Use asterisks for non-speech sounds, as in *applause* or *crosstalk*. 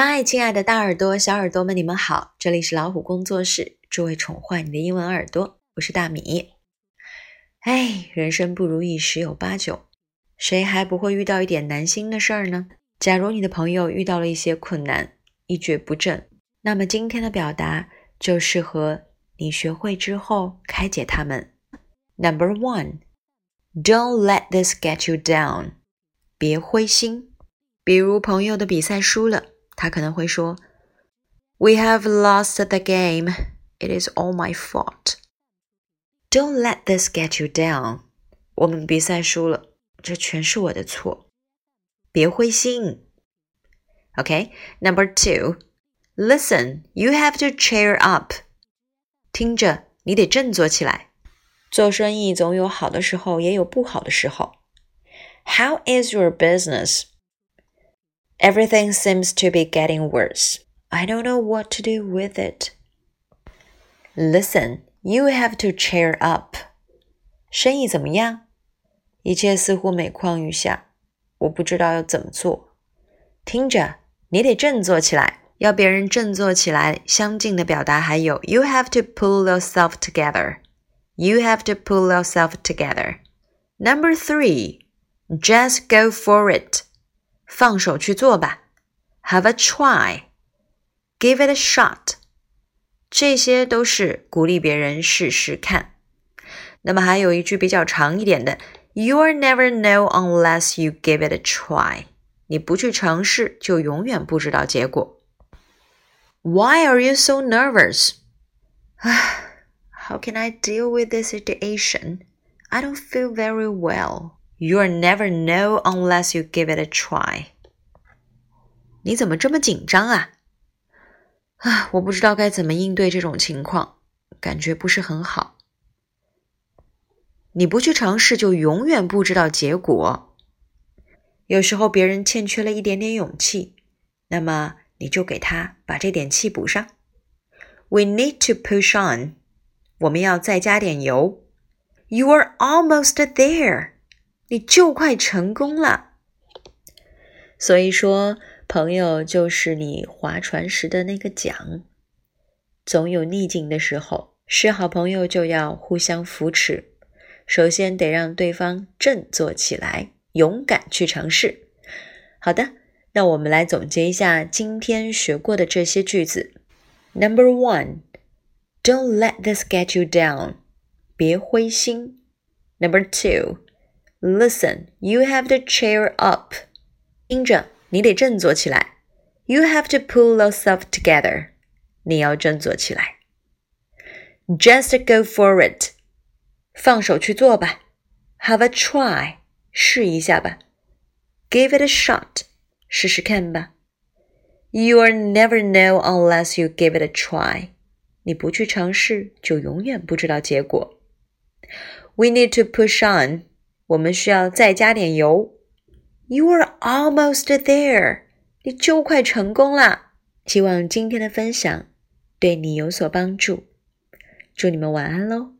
嗨，亲爱的大耳朵、小耳朵们，你们好！这里是老虎工作室，只为宠坏你的英文耳朵。我是大米。哎，人生不如意十有八九，谁还不会遇到一点难心的事儿呢？假如你的朋友遇到了一些困难，一蹶不振，那么今天的表达就适合你学会之后开解他们。Number one，Don't let this get you down，别灰心。比如朋友的比赛输了。他可能会说：“We have lost the game. It is all my fault. Don't let this get you down. 我们比赛输了，这全是我的错。别灰心。Okay, number two. Listen, you have to cheer up. 听着，你得振作起来。做生意总有好的时候，也有不好的时候。How is your business? Everything seems to be getting worse. I don't know what to do with it. Listen, you have to cheer up. 生意怎么样？一切似乎每况愈下，我不知道要怎么做。听着，你得振作起来。要别人振作起来，相近的表达还有 You have to pull yourself together. You have to pull yourself together. Number three, just go for it. 放手去做吧，Have a try，Give it a shot，这些都是鼓励别人试试看。那么还有一句比较长一点的，You'll never know unless you give it a try。你不去尝试，就永远不知道结果。Why are you so nervous? How *sighs* can I deal with this situation? I don't feel very well. You'll never know unless you give it a try。你怎么这么紧张啊？啊，我不知道该怎么应对这种情况，感觉不是很好。你不去尝试，就永远不知道结果。有时候别人欠缺了一点点勇气，那么你就给他把这点气补上。We need to push on。我们要再加点油。You are almost there。你就快成功了。所以说，朋友就是你划船时的那个桨，总有逆境的时候。是好朋友就要互相扶持，首先得让对方振作起来，勇敢去尝试。好的，那我们来总结一下今天学过的这些句子。Number one，Don't let this get you down，别灰心。Number two。Listen, you have to cheer up. 听着，你得振作起来。You have to pull yourself together. 你要振作起来。Just go for it. 放手去做吧。Have a try. 试一下吧。Give it a shot. 试试看吧。You'll never know unless you give it a try. 你不去尝试，就永远不知道结果。We need to push on. 我们需要再加点油。You are almost there，你就快成功了。希望今天的分享对你有所帮助。祝你们晚安喽。